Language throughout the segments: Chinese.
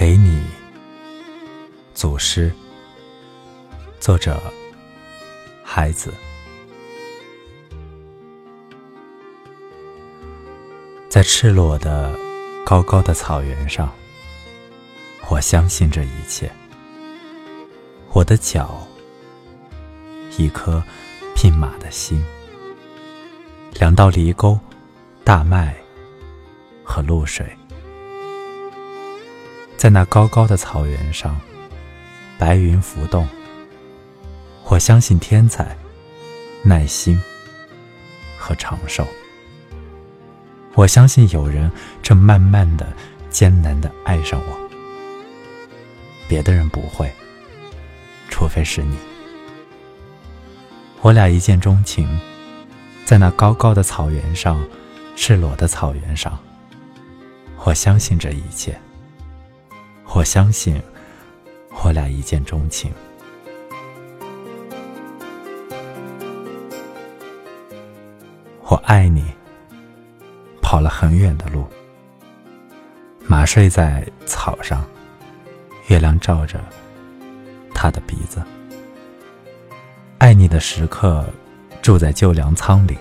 给你，祖师。作者：孩子。在赤裸的、高高的草原上，我相信这一切。我的脚，一颗聘马的心，两道犁沟，大麦和露水。在那高高的草原上，白云浮动。我相信天才、耐心和长寿。我相信有人正慢慢的、艰难的爱上我。别的人不会，除非是你。我俩一见钟情，在那高高的草原上，赤裸的草原上。我相信这一切。我相信，我俩一见钟情。我爱你，跑了很远的路。马睡在草上，月亮照着他的鼻子。爱你的时刻，住在旧粮仓里，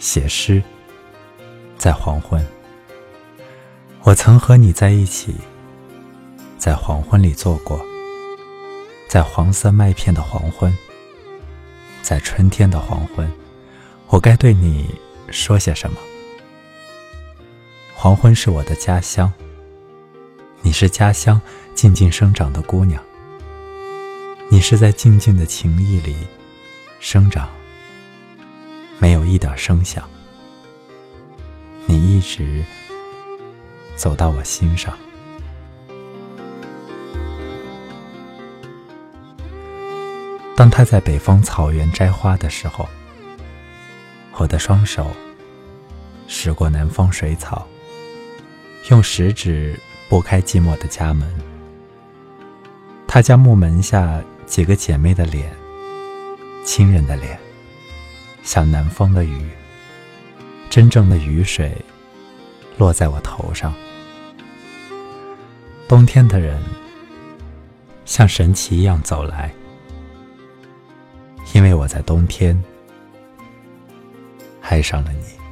写诗，在黄昏。我曾和你在一起。在黄昏里坐过，在黄色麦片的黄昏，在春天的黄昏，我该对你说些什么？黄昏是我的家乡，你是家乡静静生长的姑娘，你是在静静的情意里生长，没有一点声响，你一直走到我心上。当他在北方草原摘花的时候，我的双手拾过南方水草，用食指拨开寂寞的家门。他家木门下几个姐妹的脸，亲人的脸，像南方的雨，真正的雨水落在我头上。冬天的人像神奇一样走来。因为我在冬天爱上了你。